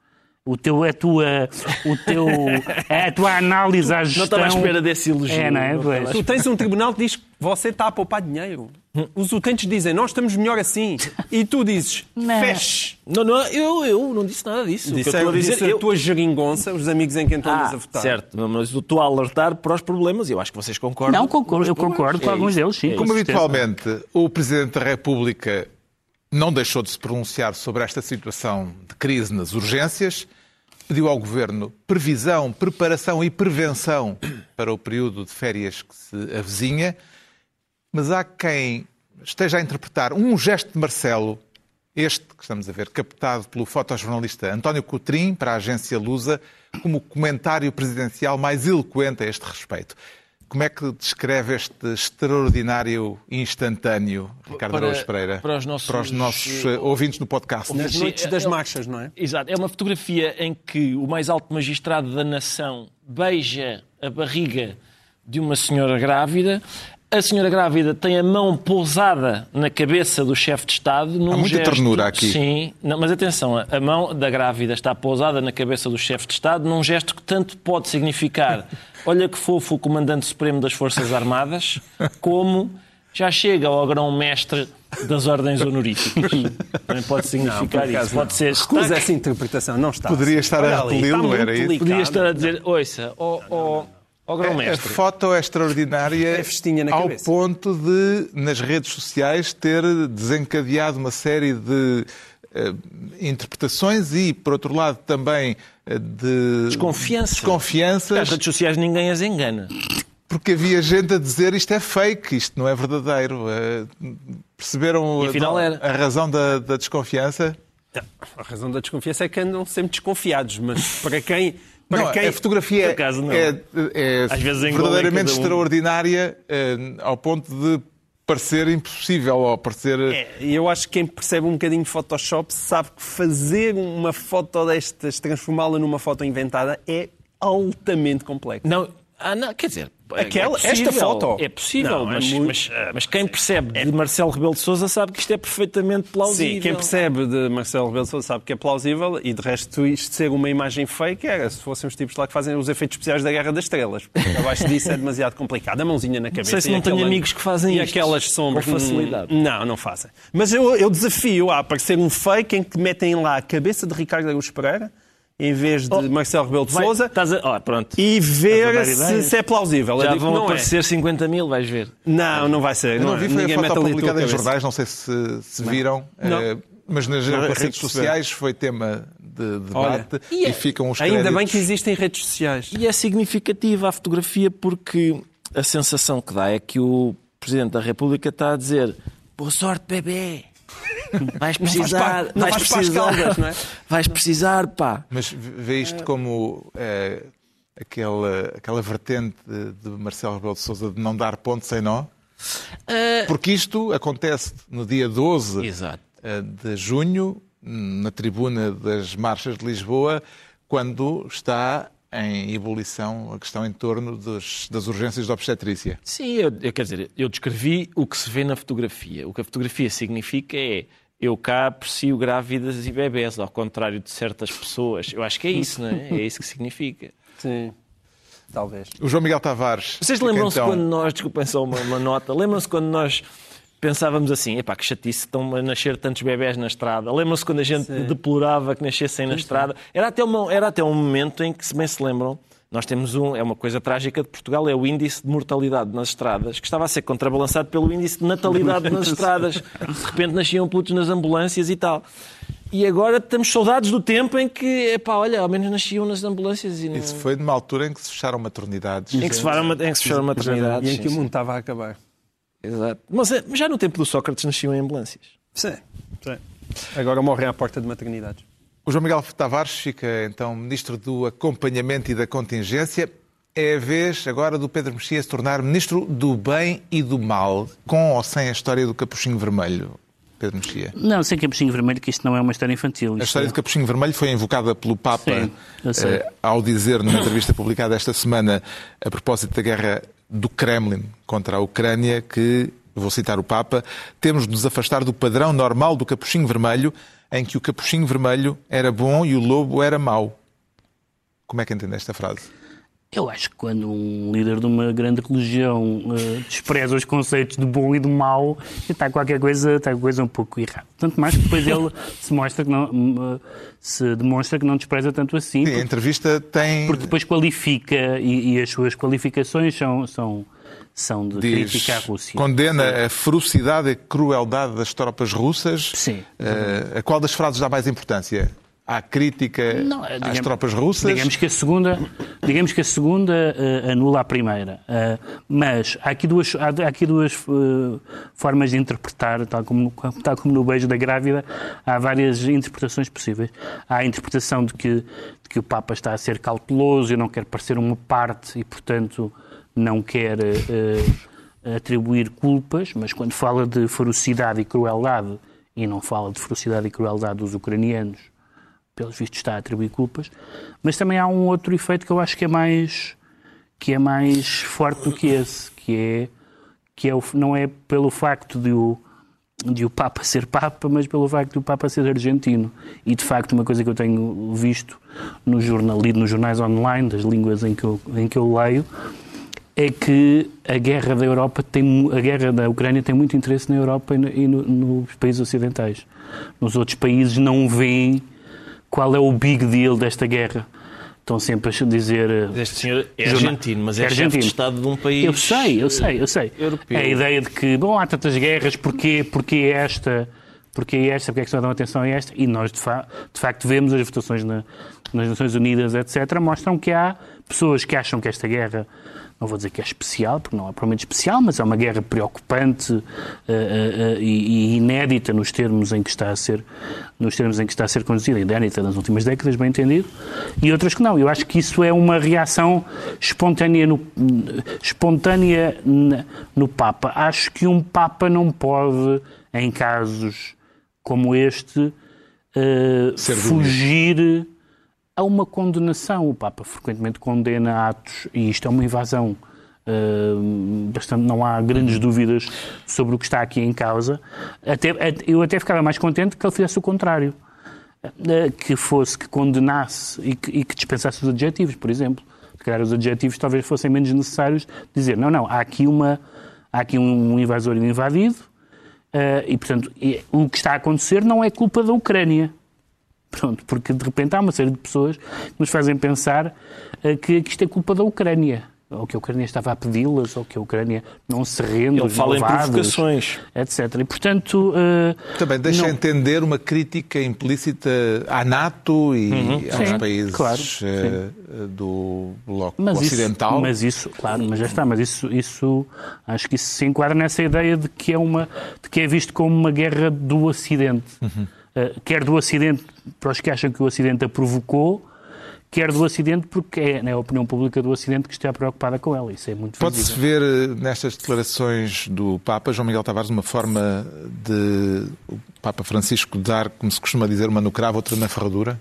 O teu, a tua, o teu, [LAUGHS] a tua análise à não gestão... estava à espera desse elogio. É, não é? Não Tu tens um tribunal que diz que você está a poupar dinheiro. Os utentes dizem, nós estamos melhor assim. [LAUGHS] E tu dizes, Não. feche. Não, não, eu, eu não disse nada disso. Disse, eu estou a dizer, disse a eu- tua geringonça, os amigos em quem tu andas Ah, a votar. certo, mas eu estou a alertar para os problemas e eu acho que vocês concordam. Não, concordo, eu concordo problemas. com É alguns deles, sim. é com Como habitualmente, o Presidente da República não deixou de se pronunciar sobre esta situação de crise nas urgências, pediu ao Governo previsão, preparação e prevenção para o período de férias que se avizinha, mas há quem esteja a interpretar um gesto de Marcelo, este que estamos a ver, captado pelo fotojornalista António Coutrin para a agência Lusa, como comentário presidencial mais eloquente a este respeito. Como é que descreve este extraordinário instantâneo, Ricardo Para- Araújo Pereira? para os nossos- para os nossos, eh, ouvintes no podcast? Nas noites das é- marchas, não é? Exato. É uma fotografia em que o mais alto magistrado da nação beija a barriga de uma senhora grávida. A senhora grávida tem a mão pousada na cabeça do chefe de Estado. Num Há muita gesto- ternura aqui. Sim, não, mas atenção, a- mão da grávida está pousada na cabeça do chefe de Estado num gesto que tanto pode significar [LAUGHS] olha que fofo o comandante supremo das Forças Armadas, como já chega ao grão-mestre das ordens honoríficas. Também pode significar acaso, isso. Pode ser. Recusa essa interpretação, não está. Poderia estar Olha a ali, repeli-lo, está era isso? Podia estar a dizer, ouça, ó ó- A grão-mestre. foto é extraordinária [LAUGHS] É festinha na ao cabeça. ponto de, nas redes sociais, ter desencadeado uma série de eh, interpretações e, por outro lado, também eh, de Desconfiança. desconfianças, As redes sociais ninguém as engana. porque havia gente a dizer isto é fake, isto não é verdadeiro. Eh, perceberam a, era. a razão da, da desconfiança? A razão da desconfiança é que andam sempre desconfiados, mas para quem. Para Não, quem... a fotografia acaso, não. é, é Às vezes verdadeiramente um. extraordinária eh, ao ponto de parecer impossível ou parecer. É, e eu acho que quem percebe um bocadinho de Photoshop sabe que fazer uma foto destas, transformá-la numa foto inventada, é altamente complexo. Não, ah, não, quer dizer, Aquela- é possível, esta foto? É possível, Não, é mas, muito- mas, mas quem percebe de Marcelo Rebelo de Sousa sabe que isto é perfeitamente plausível. Sim, quem percebe de Marcelo Rebelo de Sousa sabe que é plausível e de resto isto ser uma imagem fake era se fossem os tipos lá que fazem os efeitos especiais da Guerra das Estrelas. Abaixo disso é demasiado complicado. A mãozinha na cabeça. sei se e não tenho amigos que fazem E isto aquelas sombras. com facilidade. Não, não fazem. Mas eu, eu desafio a aparecer um fake em que metem lá a cabeça de Ricardo Araújo Pereira em vez de Oh, Marcelo Rebelo de Vai, Sousa estás a, ó, pronto. e ver se, se é plausível. Já vão não é. aparecer 50 mil, vais ver. Não, não vai ser. Eu não vi, foi ninguém a foto publicada em jornais, não sei se, se viram, Não. eh, mas nas Não redes perceber. sociais foi tema de debate e e, é- ficam os Ainda bem créditos. que existem redes sociais. E é significativa a fotografia porque a sensação que dá é que o Presidente da República está a dizer boa sorte, bebê. Vais precisar, não vais vais para as precisar, caldas, não é? vais precisar, pá. Mas vê isto como eh, aquela, aquela vertente de, de Marcelo Rebelo de Sousa de não dar ponto sem nó? Porque isto acontece no dia 12 Exato. eh, de junho, na tribuna das Marchas de Lisboa, quando está em ebulição a questão em torno dos- das urgências de obstetrícia. Sim, eu, eu quer dizer, eu descrevi o que se vê na fotografia. O que a fotografia significa é eu cá aprecio grávidas e bebés, ao contrário de certas pessoas. Eu acho que é isso, não é? É isso que significa. Sim, talvez. O João Miguel Tavares. Vocês fica, lembram-se então, quando nós, desculpem só uma, uma nota, lembram-se quando nós pensávamos assim, epá, que chatice, estão a nascer tantos bebés na estrada. Lembram-se quando a gente deplorava que nascessem na estrada. Era até, uma, era até um momento em que, se bem se lembram, nós temos um, é uma coisa trágica de Portugal, é o índice de mortalidade nas estradas, que estava a ser contrabalançado pelo índice de natalidade [LAUGHS] nas estradas. De repente nasciam putos nas ambulâncias e tal. E agora temos saudades do tempo em que, epá, olha, ao menos nasciam nas ambulâncias e não... Isso foi numa altura em que se fecharam maternidades. Em que se fecharam, em que se fecharam maternidades. E em sim, que o sim. mundo estava a acabar. Exato. Mas eh, já no tempo do Sócrates nasciam em ambulâncias. Sim. Sim. Agora morrem à porta de maternidades. O João Miguel Tavares fica então Ministro do Acompanhamento e da Contingência. É a vez agora do Pedro Mexia se tornar Ministro do Bem e do Mal, com ou sem a história do Capuchinho Vermelho. Pedro Mexia. Não, sem capuchinho vermelho, que isto não é uma história infantil. A história é- do Capuchinho Vermelho foi invocada pelo Papa Sim, eh, ao dizer numa entrevista publicada esta semana a propósito da guerra do Kremlin contra a Ucrânia que, vou citar o Papa, temos de nos afastar do padrão normal do Capuchinho Vermelho em que o Capuchinho Vermelho era bom e o lobo era mau. Como é que entende esta frase? Eu acho que quando um líder de uma grande religião eh, despreza os conceitos de bom e do mau, está qualquer coisa, está qualquer coisa um pouco errada. Tanto mais que depois ele [LAUGHS] se mostra que não, eh, se demonstra que não despreza tanto assim, Sim, a porque, entrevista tem. porque depois qualifica e, e as suas qualificações são, são, são de diz, crítica à Rússia. condena a ferocidade e a crueldade das tropas russas. Sim. Eh, a qual das frases dá mais importância? À crítica Não, é, às digamos- tropas russas? Digamos que a segunda, digamos que a segunda eh, anula a primeira. Eh, mas há aqui duas, há, há aqui duas eh, formas de interpretar, tal como, no- tal como no beijo da grávida, há várias interpretações possíveis. Há a interpretação de que, de que o Papa está a ser cauteloso e não quer parecer uma parte e, portanto, não quer atribuir culpas, mas quando fala de ferocidade e crueldade, e não fala de ferocidade e crueldade dos ucranianos, pelos vistos está a atribuir culpas, mas também há um outro efeito que eu acho que é mais que é mais forte do que esse, que é que é o, não é pelo facto de o de o Papa ser Papa, mas pelo facto de o Papa ser argentino. E de facto uma coisa que eu tenho visto no jornal, lido nos jornais online das línguas em que eu, em que eu leio é que a guerra da Europa tem a guerra da Ucrânia tem muito interesse na Europa e, no, e no, nos países ocidentais. Nos outros países não veem qual é o big deal desta guerra. Estão sempre a dizer. Este senhor é argentino, mas é, é argentino. chefe de Estado de um país. Eu sei, eu sei, eu sei. Europeu. A ideia de que, bom, há tantas guerras, porquê, porquê esta? Porquê esta? Porquê é que estão a dar atenção a esta? E nós, de, fa de facto, vemos as votações na, nas Nações Unidas, etc., mostram que há pessoas que acham que esta guerra não vou dizer que é especial, porque não é provavelmente especial, mas é uma guerra preocupante uh, uh, uh, e, e, inédita nos termos em que está a ser nos termos em que está a ser conduzida, inédita nas últimas décadas, bem entendido, e outras que não. Eu acho que isso é uma reação espontânea no, espontânea no Papa. Acho que um Papa não pode, em casos como este, fugir a uma condenação. O Papa frequentemente condena atos, e isto é uma invasão. Uh, bastante, não há grandes dúvidas sobre o que está aqui em causa. Até, eu até ficava mais contente que ele fizesse o contrário. Uh, que fosse, que condenasse e que, e que dispensasse os adjetivos, por exemplo. Se calhar os adjetivos talvez fossem menos necessários dizer, não, não, há aqui, uma, há aqui um invasor invadido uh, e, portanto, o que está a acontecer não é culpa da Ucrânia. Pronto, porque de repente há uma série de pessoas que nos fazem pensar que, que isto é culpa da Ucrânia ou que a Ucrânia estava a pedi-las, ou que a Ucrânia não se rende, Ele fala em provocações. etc. E, portanto... Uh, Também deixa não... entender uma crítica implícita à NATO e uhum. aos sim, países claro, uh, do bloco mas ocidental. Isso, mas isso, claro, mas já está, mas isso, isso, acho que isso se enquadra nessa ideia de que é, uma, de que é visto como uma guerra do Ocidente. Uhum. Eh, quer do acidente, para os que acham que o acidente a provocou, quer do acidente porque é né, a opinião pública do acidente que está preocupada com ela. Isso é muito Pode-se ver eh, nestas declarações do Papa João Miguel Tavares uma forma de o Papa Francisco dar, como se costuma dizer, uma no cravo, outra na ferradura?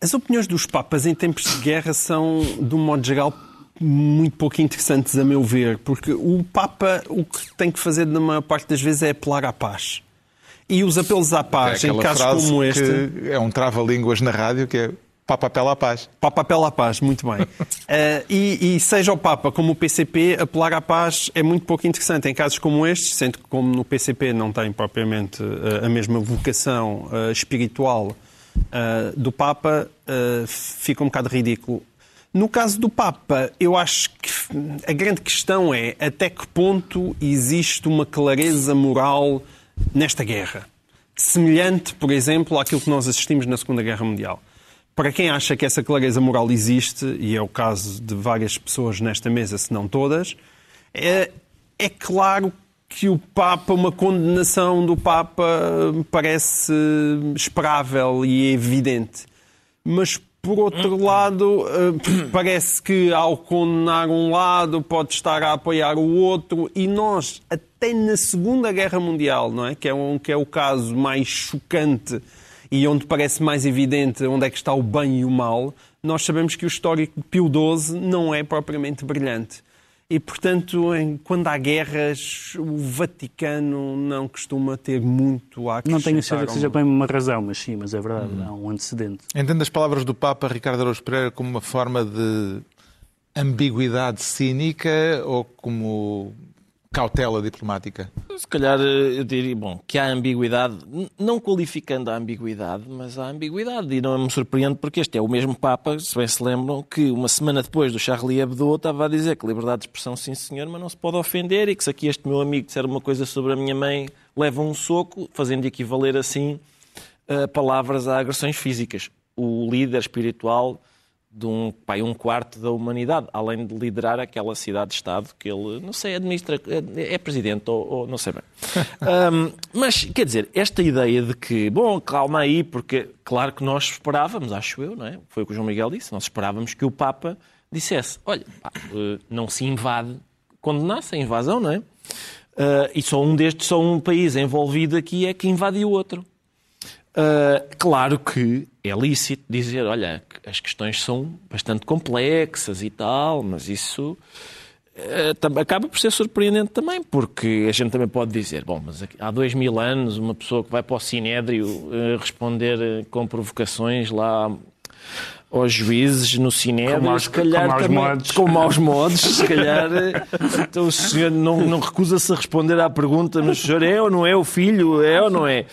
As opiniões dos Papas em tempos de guerra são, de um modo geral, muito pouco interessantes, a meu ver, porque o Papa o que tem que fazer, na maior parte das vezes, é apelar à paz. E os apelos à paz, é em casos como este. é um trava-línguas na rádio que é Papa apela à paz. Papa apela à paz, muito bem. uh, [LAUGHS] e, e, seja o Papa como o PCP, apelar à paz é muito pouco interessante em casos como estes, sendo que como no PCP não tem propriamente uh, a mesma vocação uh, espiritual do Papa, fica um bocado ridículo. No caso do Papa, eu acho que a grande questão é até que ponto existe uma clareza moral nesta guerra. Semelhante, por exemplo, àquilo que nós assistimos na Segunda Guerra Mundial. Para quem acha que essa clareza moral existe, e é o caso de várias pessoas nesta mesa, se não todas, é, é claro que o Papa, uma condenação do Papa parece esperável e evidente. Mas, por outro lado, eh, parece que ao condenar um lado pode estar a apoiar o outro e nós, até na Segunda Guerra Mundial, não é? Que é, um, que é o caso mais chocante e onde parece mais evidente onde é que está o bem e o mal, nós sabemos que o histórico de Pio XII não é propriamente brilhante. E, portanto, quando há guerras, o Vaticano não costuma ter muito a Não tenho certeza que seja bem uma razão, mas sim, mas é verdade, hum. há um antecedente. Entendo as palavras do Papa Ricardo Araújo Pereira como uma forma de ambiguidade cínica ou como cautela diplomática? Se calhar eh, eu diria, bom, que há ambiguidade, não qualificando a ambiguidade, mas há ambiguidade. E não me surpreende porque este é o mesmo Papa, se bem se lembram, que uma semana depois do Charlie Hebdo estava a dizer que liberdade de expressão, sim senhor, mas não se pode ofender e que se aqui este meu amigo disser uma coisa sobre a minha mãe, leva um soco, fazendo equivaler assim uh, palavras a agressões físicas. O líder espiritual de um, pai, um quarto da humanidade, além de liderar aquela cidade-estado que ele, não sei, administra, é, é presidente ou, ou, não sei bem. [LAUGHS] um, mas, quer dizer, esta ideia de que, bom, calma aí, porque claro que nós esperávamos, acho eu, não é? Foi o que o João Miguel disse, nós esperávamos que o Papa dissesse, olha, pá, eh, não se invade, condenasse a invasão, não é? Uh, e só um destes, só um país envolvido aqui é que invade o outro. Uh, claro que é lícito dizer, olha, as questões são bastante complexas e tal, mas isso uh, acaba por ser surpreendente também, porque a gente também pode dizer, bom, mas há dois mil anos uma pessoa que vai para o Sinédrio uh, responder com provocações lá aos juízes no cinema, Com maus- se calhar com também, modos. com maus modos, se calhar então o senhor não, não recusa-se a responder à pergunta, mas o senhor é ou não é o filho, é ou não é?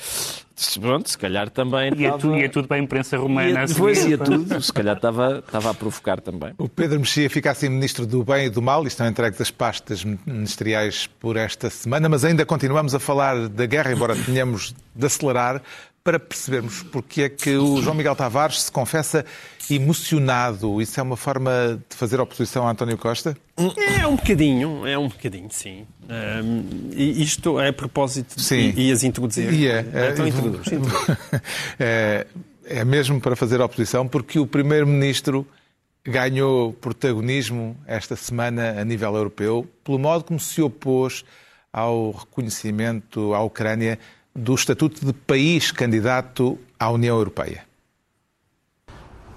Pronto, se calhar também E é, estava... tudo, e é tudo para a imprensa romana. Ia, a seguir. pois, ia tudo, se calhar estava, estava a provocar também. O Pedro Mexia fica assim ministro do bem e do mal e estão entregues as pastas ministeriais por esta semana, mas ainda continuamos a falar da guerra, embora tenhamos de acelerar, para percebermos porque é que o João Miguel Tavares se confessa emocionado. Isso é uma forma de fazer oposição a António Costa? É um bocadinho, é um bocadinho, sim. E isto é a propósito Sim. de ias introduzir. E é, Então é, introduz. introduz. [LAUGHS] é, é mesmo para fazer oposição, porque o Primeiro-Ministro ganhou protagonismo esta semana a nível europeu pelo modo como se opôs ao reconhecimento à Ucrânia do estatuto de país candidato à União Europeia.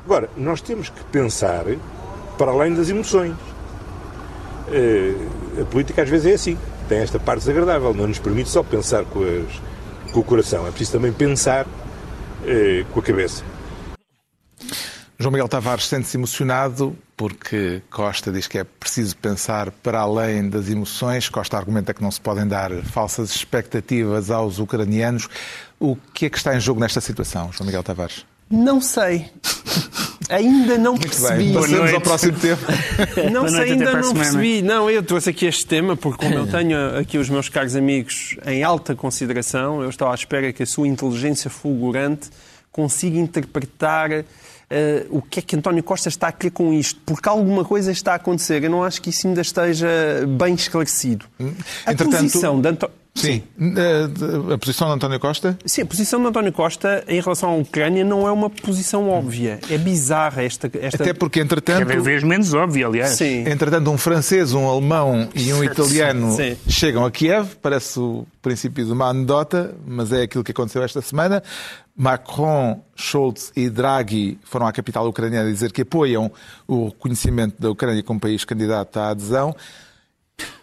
Agora, nós temos que pensar para além das emoções. Eh, A política às vezes é assim, tem esta parte desagradável, não nos permite só pensar com, as- com o coração, é preciso também pensar eh, com a cabeça. João Miguel Tavares sente-se emocionado porque Costa diz que é preciso pensar para além das emoções. Costa argumenta que não se podem dar falsas expectativas aos ucranianos. O que é que está em jogo nesta situação, João Miguel Tavares? Não sei. Ainda não Muito percebi. bem, passamos ao próximo tema. [LAUGHS] Não Boa sei, noite, ainda não semana. percebi. Não, eu trouxe aqui este tema porque, como eu [LAUGHS] tenho aqui os meus caros amigos em alta consideração, eu estou à espera que a sua inteligência fulgurante consiga interpretar o que é que António Costa está a querer com isto, porque alguma coisa está a acontecer. Eu não acho que isso ainda esteja bem esclarecido. A Hum. Entretanto- posição de António. Sim. Eh, de- A posição de António Costa? Sim, a posição de António Costa em relação à Ucrânia não é uma posição óbvia. É bizarra esta. esta... Até porque, entretanto, Cada vez menos óbvio, aliás. Sim. entretanto, um francês, um alemão e um italiano Sim. chegam a Kiev. Parece o princípio de uma anedota, mas é aquilo que aconteceu esta semana. Macron, Scholz e Draghi foram à capital ucraniana dizer que apoiam o reconhecimento da Ucrânia como país candidato à adesão.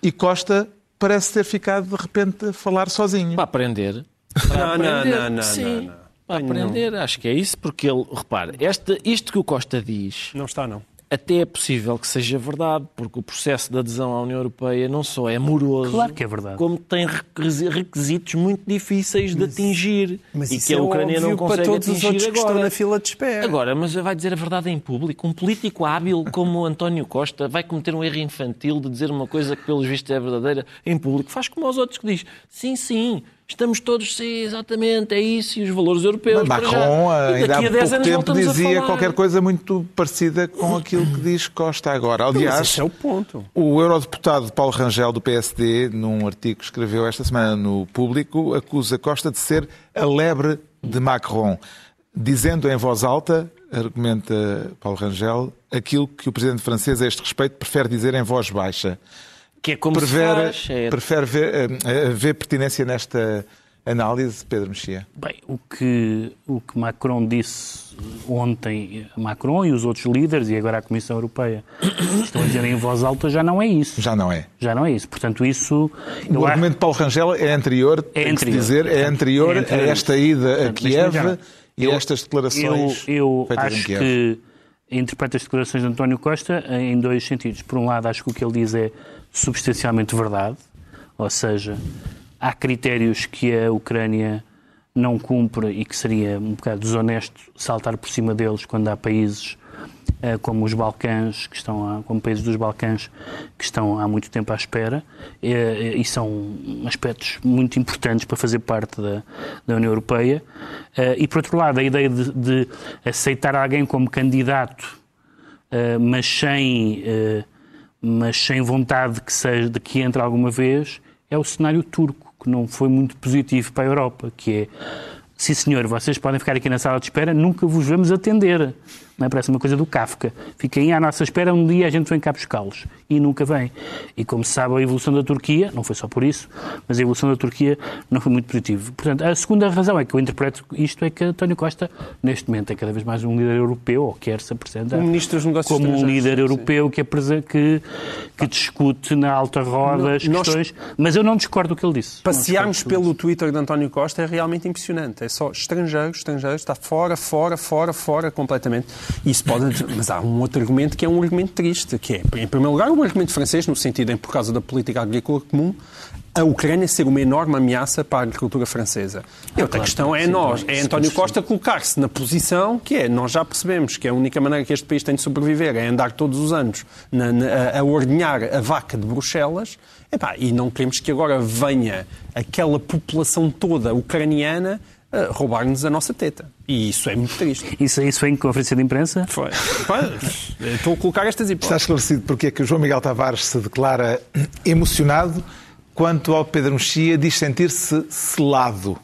E Costa parece ter ficado, de repente, a falar sozinho. Para aprender. Não, não, não, não, Sim, não, não. para aprender. Acho que é isso, porque ele, repare, esta, isto que o Costa diz, Não está, não. Até é possível que seja verdade, porque o processo de adesão à União Europeia não só é moroso, Claro que é verdade. como tem requisi- requisitos muito difíceis de atingir Mas e que a é Ucrânia óbvio não consegue para todos os atingir outros que agora. estão na fila de espera. Agora, mas vai dizer a verdade em público? Um político hábil como o António Costa vai cometer um erro infantil de dizer uma coisa que, pelos vistos, é verdadeira em público? Faz como aos outros que diz, sim, sim, estamos todos, sim, exatamente, é isso, e os valores europeus. para já. Macron, E ainda há daqui a 10 pouco anos tempo, dizia falar. qualquer coisa muito parecida com aquilo que diz Costa agora. Mas Aliás, esse é o ponto. O eurodeputado Paulo Rangel, do PSD, num artigo que escreveu esta semana no Público, acusa Costa de ser a lebre de Macron, dizendo em voz alta, argumenta Paulo Rangel, aquilo que o presidente francês a este respeito prefere dizer em voz baixa. Que é como se Prefere, faz. É... prefere ver, eh, ver pertinência nesta análise, Pedro Mexia? Bem, o que, o que Macron disse ontem, Macron e os outros líderes, e agora a Comissão Europeia, estão a dizer em voz alta, já não é isso. Já não é. Já não é isso. Portanto, isso. eu O acho- argumento de Paulo Rangel é anterior, tem que se anterior. dizer, é anterior, É anterior. a esta ida a Portanto, deixa-me Kiev e a estas declarações Eu, eu feitas em acho Kiev. que interpreto as declarações de António Costa em dois sentidos. Por um lado, acho que o que ele diz é substancialmente verdade, ou seja, há critérios que a Ucrânia não cumpre e que seria um bocado desonesto saltar por cima deles quando há países como os Balcãs, que estão há, como países dos Balcãs que estão há muito tempo à espera eh, e são aspectos muito importantes para fazer parte da, da União Europeia. Eh, E, por outro lado, a ideia de, de aceitar alguém como candidato, eh, mas sem, eh, mas sem vontade de que, seja, de que entre alguma vez, é o cenário turco, que não foi muito positivo para a Europa, que é Sim, senhor, vocês podem ficar aqui na sala de espera, nunca vos vamos atender. Não é? Parece uma coisa do Kafka. Fiquem à nossa espera, um dia a gente vem cá buscá-los. E nunca vem. E como se sabe, a evolução da Turquia, não foi só por isso, mas a evolução da Turquia não foi muito positiva. Portanto, a segunda razão é que eu interpreto isto é que António Costa, neste momento, é cada vez mais um líder europeu, ou quer se apresentar Um ministro dos Negócios como um líder europeu que, apresa- que, que discute na alta roda as questões. Mas eu não discordo do que ele disse. Passearmos pelo Twitter de António Costa é realmente impressionante. É só estrangeiros, estrangeiros, está fora, fora, fora, fora completamente. Isso pode, mas há um outro argumento que é um argumento triste, que é, em primeiro lugar, um argumento francês, no sentido em, por causa da política agrícola comum, a Ucrânia ser uma enorme ameaça para a agricultura francesa. E outra claro, questão é sim, nós, é António Costa colocar-se na posição que é, nós já percebemos que a única maneira que este país tem de sobreviver é andar todos os anos na, na, a, a ordenhar a vaca de Bruxelas, epá, e não queremos que agora venha aquela população toda ucraniana roubar-nos a nossa teta. E isso é muito triste. Isso, isso foi em conferência de imprensa? Foi. Estou a colocar estas hipóteses. Está esclarecido porque é que o João Miguel Tavares se declara emocionado quanto ao Pedro Mexia diz sentir-se selado,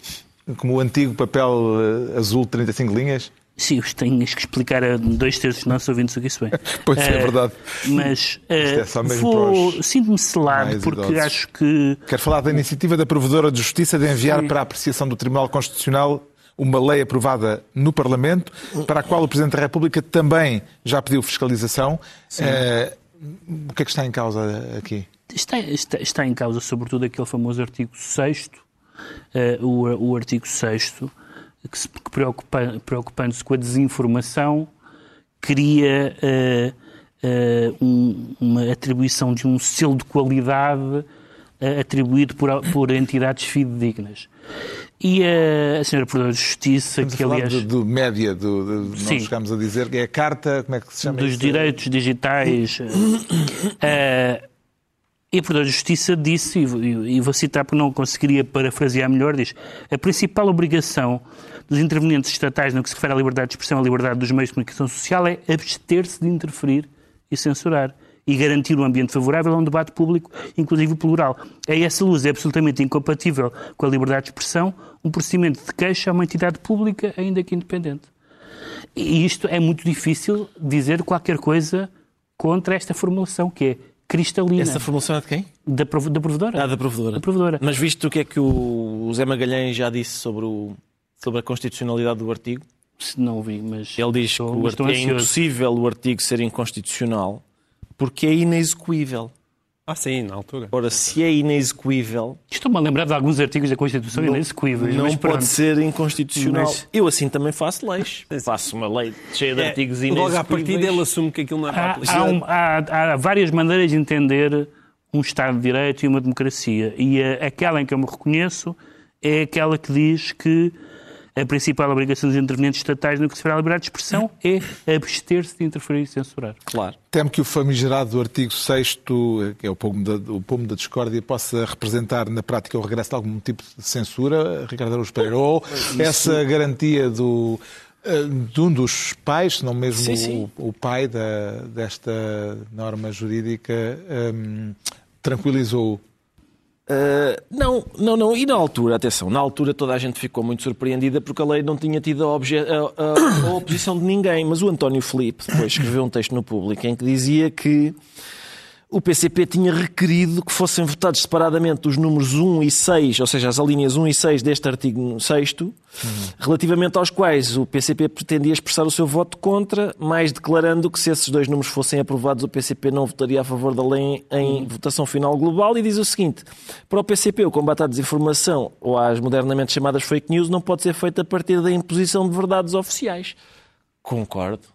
como o antigo papel eh, azul de 35 linhas? Sim, tenho que explicar a dois terços dos nossos ouvintes o que isso é. [LAUGHS] Pois é, é verdade. Mas é só mesmo vou... sinto-me selado porque idosos. acho que. Quero falar da iniciativa da Provedora de Justiça de enviar Sim. para a apreciação do Tribunal Constitucional uma lei aprovada no Parlamento, para a qual o Presidente da República também já pediu fiscalização. Uh, o que é que está em causa aqui? Está, está, está em causa, sobretudo, aquele famoso artigo 6, uh, o, o artigo 6 que, se, preocupa, preocupando-se com a desinformação, cria uh, uh, um, uma atribuição de um selo de qualidade uh, atribuído por, por entidades fidedignas. E a, a senhora Provedora de Justiça, Estamos que aliás... Do, do média, do, do Sim. nós chegámos a dizer que é a carta, como é que se chama Dos isso? direitos digitais. E a Provedora de Justiça disse, e vou citar porque não conseguiria parafrasear melhor, diz a principal obrigação dos intervenientes estatais no que se refere à liberdade de expressão e à liberdade dos meios de comunicação social é abster-se de interferir e censurar e garantir um ambiente favorável a um debate público, inclusive plural. A essa luz é absolutamente incompatível com a liberdade de expressão um procedimento de queixa a uma entidade pública, ainda que independente. E isto é muito difícil dizer qualquer coisa contra esta formulação, que é cristalina. Essa formulação é de quem? Da, da provedora. Ah, da provedora. Da provedora. Mas visto o que é que o Zé Magalhães já disse sobre, o, sobre a constitucionalidade do artigo? Não ouvi, mas... Ele diz estou, que o artigo, é impossível o artigo ser inconstitucional porque é inexecuível. Ah, sim, na altura. Ora, se é inexecuível. Estou-me a lembrar de alguns artigos da Constituição não, inexecuíveis. Não pode ser inconstitucional. Mas... Eu assim também faço leis. [LAUGHS] faço uma lei cheia de é, artigos inexecuíveis. Logo à partida ele assume que aquilo não é há, há, um, há, há, várias maneiras de entender um Estado de Direito e uma democracia. E a, aquela em que eu me reconheço é aquela que diz que a principal obrigação dos intervenientes estatais no que se refere à liberdade de expressão é abster-se de interferir e censurar. Claro. Temo que o famigerado artigo 6 que é o pomo, da, o pomo da discórdia, possa representar na prática o regresso de algum tipo de censura, Ricardo Araújo Pereira, ou Isso... essa garantia do, eh, de um dos pais, se não mesmo sim, sim. O, o, pai da, desta norma jurídica, um, tranquilizou Uh, não, não, não. E na altura, atenção, na altura toda a gente ficou muito surpreendida porque a lei não tinha tido a, a, a, a oposição de ninguém. Mas o António Filipe depois escreveu um texto no público em que dizia que o PCP tinha requerido que fossem votados separadamente os números 1 e 6, ou seja, as alíneas 1 e 6 deste artigo 6, uhum. relativamente aos quais o PCP pretendia expressar o seu voto contra, mais declarando que se esses dois números fossem aprovados, o PCP não votaria a favor da lei em uhum. votação final global. E diz o seguinte: para o PCP, o combate à desinformação ou às modernamente chamadas fake news não pode ser feito a partir da imposição de verdades oficiais. Concordo.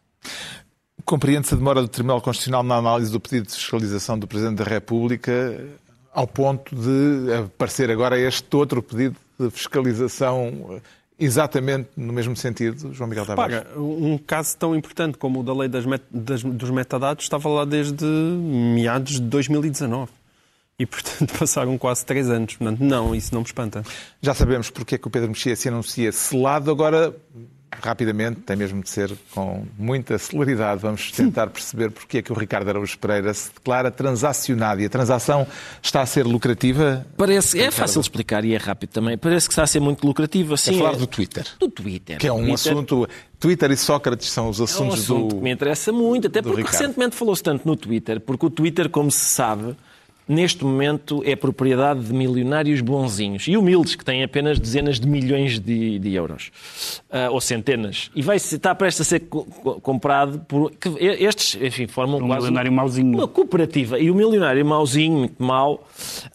Compreende-se a demora do Tribunal Constitucional na análise do pedido de fiscalização do Presidente da República, ao ponto de aparecer agora este outro pedido de fiscalização exatamente no mesmo sentido, João Miguel Tavares? Paga, um caso tão importante como o da lei das met das, dos metadados estava lá desde meados de 2019. E, portanto, [LAUGHS] passaram quase três anos. Portanto, não, isso não me espanta. Já sabemos porque é que o Pedro Mexia se anuncia selado. Agora, rapidamente, tem mesmo de ser com muita celeridade. Vamos tentar perceber porque é que o Ricardo Araújo Pereira se declara transacionado. E a transação está a ser lucrativa? Parece, é fácil explicar e é rápido também. Parece que está a ser muito lucrativa. Sim, é falar do Twitter. Do Twitter. Que é um Twitter. assunto... Twitter e Sócrates são os assuntos é um assunto do... que me interessa muito, até porque Ricardo. recentemente falou-se tanto no Twitter, porque o Twitter, como se sabe, neste momento é propriedade de milionários bonzinhos e humildes, que têm apenas dezenas de milhões de, de euros. Uh, ou centenas. E vai estar prestes a ser co comprado por. estes, enfim, formam um quase. milionário mauzinho. Uma cooperativa. E o milionário mauzinho, muito mau,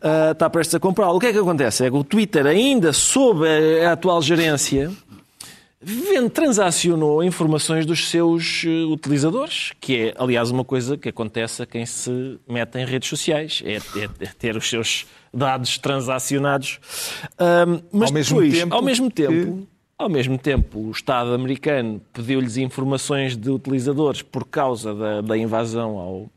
uh, está prestes a comprá-lo. O que é que acontece? É que o Twitter, ainda sob a, a atual gerência, vende, transacionou informações dos seus uh, utilizadores, que é, aliás, uma coisa que acontece a quem se mete em redes sociais, é, é, é ter os seus dados transacionados. Um, mas ao mesmo depois, tempo ao mesmo tempo, que... ao mesmo tempo, o Estado americano pediu-lhes informações de utilizadores por causa da, da invasão ao,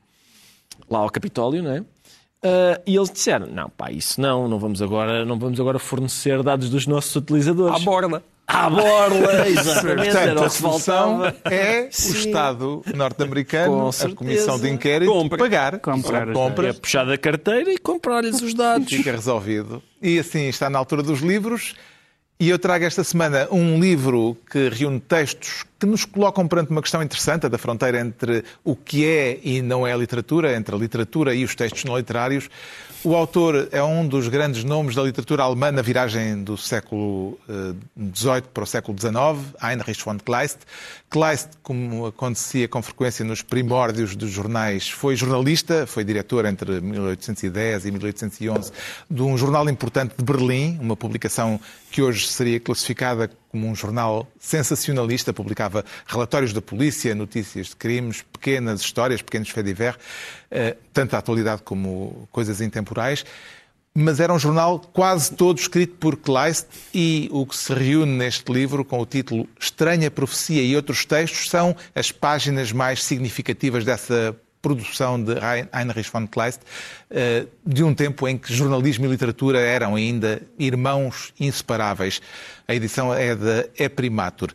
lá ao Capitólio, não é? Uh, e eles disseram: não, pá, isso não, não vamos agora, não vamos agora fornecer dados dos nossos utilizadores. À borda. À borla, [LAUGHS] exatamente. Portanto, era o a que faltava. é Sim. o Estado norte-americano, Com a certeza. Comissão de Inquérito, Compra. pagar. Comprar os compra É puxar da carteira e comprar-lhes os dados. Fica resolvido. E assim está na altura dos livros. E eu trago esta semana um livro que reúne textos que nos colocam perante uma questão interessante, a da fronteira entre o que é e não é literatura, entre a literatura e os textos não literários. O autor é um dos grandes nomes da literatura alemã na viragem do século XVIII para o século XIX, Heinrich von Kleist. Kleist, como acontecia com frequência nos primórdios dos jornais, foi jornalista, foi diretor entre 1810 e 1811 de um jornal importante de Berlim, uma publicação que hoje seria classificada como um jornal sensacionalista, publicava relatórios da polícia, notícias de crimes, pequenas histórias, pequenos faits divers, eh, tanto da atualidade como coisas intemporais. Mas era um jornal quase todo escrito por Kleist e o que se reúne neste livro com o título Estranha Profecia e outros textos são as páginas mais significativas dessa produção de Heinrich von Kleist, eh, de um tempo em que jornalismo e literatura eram ainda irmãos inseparáveis. A edição é da Primatur.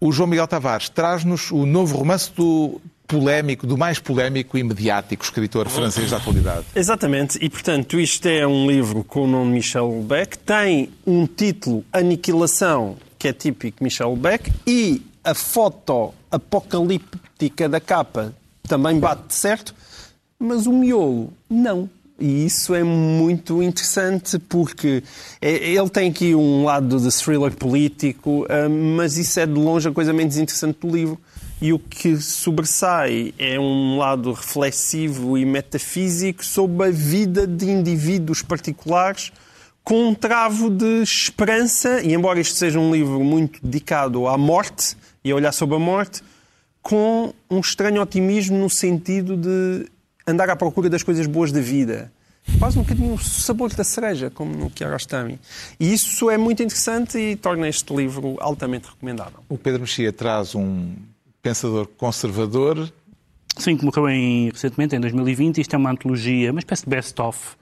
O João Miguel Tavares traz-nos o novo romance do polémico, do mais polémico e mediático escritor francês da atualidade. Exatamente, e portanto isto é um livro com o nome Michel Beck, tem um título Aniquilação, que é típico Michel Beck, e a foto apocalíptica da capa também bate certo, mas o miolo não. E isso é muito interessante porque é- ele tem aqui um lado de thriller político, ah, mas isso é de longe a coisa menos interessante do livro. E o que sobressai é um lado reflexivo e metafísico sobre a vida de indivíduos particulares com um travo de esperança, e embora isto seja um livro muito dedicado à morte e a olhar sobre a morte, com um estranho otimismo no sentido de andar à procura das coisas boas da vida. Quase um bocadinho o sabor da cereja, como no Kiarostami. E isso é muito interessante e torna este livro altamente recomendável. O Pedro Mexia traz um pensador conservador, Sim, que morreu em, recentemente, em 2020. Isto é uma antologia, uma espécie de best-of.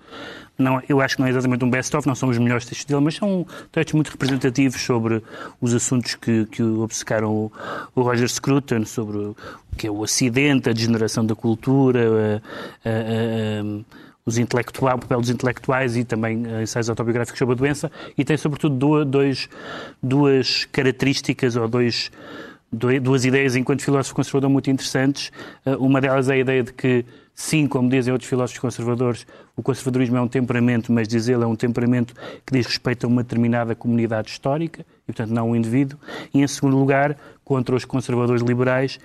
Não, eu acho que não é exatamente um best-of, não são os melhores textos dele, mas são textos muito representativos sobre os assuntos que, que obcecaram o, o Roger Scruton, sobre o que é o acidente, a degeneração da cultura, a- a- a- os intelectuais, o papel dos intelectuais e também eh, ensaios autobiográficos sobre a doença. E tem, sobretudo, duas, duas características ou dois doi- duas ideias enquanto filósofo conservador muito interessantes. Uh, Uma delas é a ideia de que, sim, como dizem outros filósofos conservadores, o conservadorismo é um temperamento, mas diz ele é um temperamento que diz respeito a uma determinada comunidade histórica e, portanto, não um indivíduo. E, em segundo lugar, contra os conservadores liberais,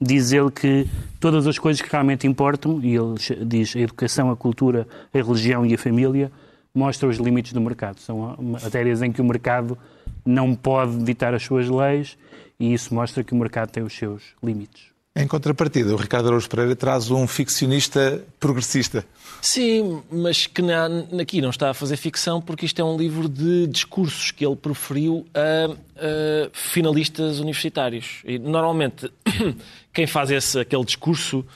diz ele que todas as coisas que realmente importam, e ele diz a educação, a cultura, a religião e a família, mostram os limites do mercado. São matérias em que o mercado não pode ditar as suas leis e isso mostra que o mercado tem os seus limites. Em contrapartida, o Ricardo Araújo Pereira traz um ficcionista progressista. Sim, mas que na, aqui não está a fazer ficção porque isto é um livro de discursos que ele proferiu a, a finalistas universitários. E normalmente [COUGHS] quem faz esse, aquele discurso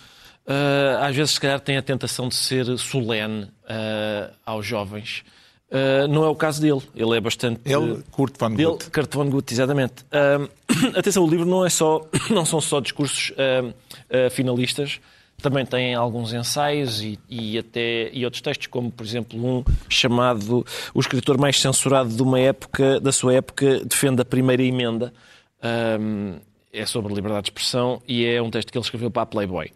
ah, às vezes se calhar tem a tentação de ser solene ah, aos jovens. Ah, não é o caso dele. Ele é bastante. Ele, Kurt von Dele, Gutt. Kurt von Gutt, exatamente. Ahm, [CLEARS THROAT] atenção, o livro não, é só, [COUGHS] não são só discursos ah, finalistas, também tem alguns ensaios e, e até e outros textos, como por exemplo um chamado O escritor mais censurado de uma época, da sua época defende a primeira emenda. É sobre liberdade de expressão e é um texto que ele escreveu para a Playboy,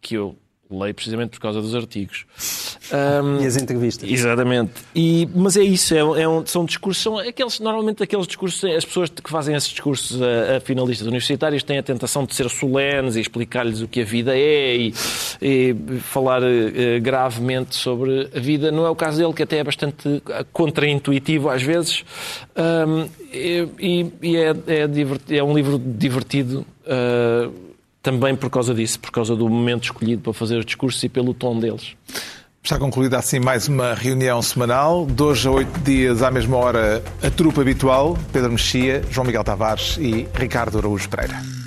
que eu Leio precisamente por causa dos artigos. Um, [LAUGHS] e as entrevistas. Exatamente. E, mas é isso, é, é um, são discursos, são aqueles, normalmente aqueles discursos, as pessoas que fazem esses discursos a, a finalistas universitários têm a tentação de ser solenes e explicar-lhes o que a vida é e, e falar uh, gravemente sobre a vida. Não é o caso dele, que até é bastante contraintuitivo às vezes. Um, e, e é, é, é, um livro divertido. Uh, também por causa disso, por causa do momento escolhido para fazer os discursos e pelo tom deles. Está concluída assim mais uma reunião semanal. Hoje a oito dias, à mesma hora, a trupe habitual, Pedro Mexia, João Miguel Tavares e Ricardo Araújo Pereira.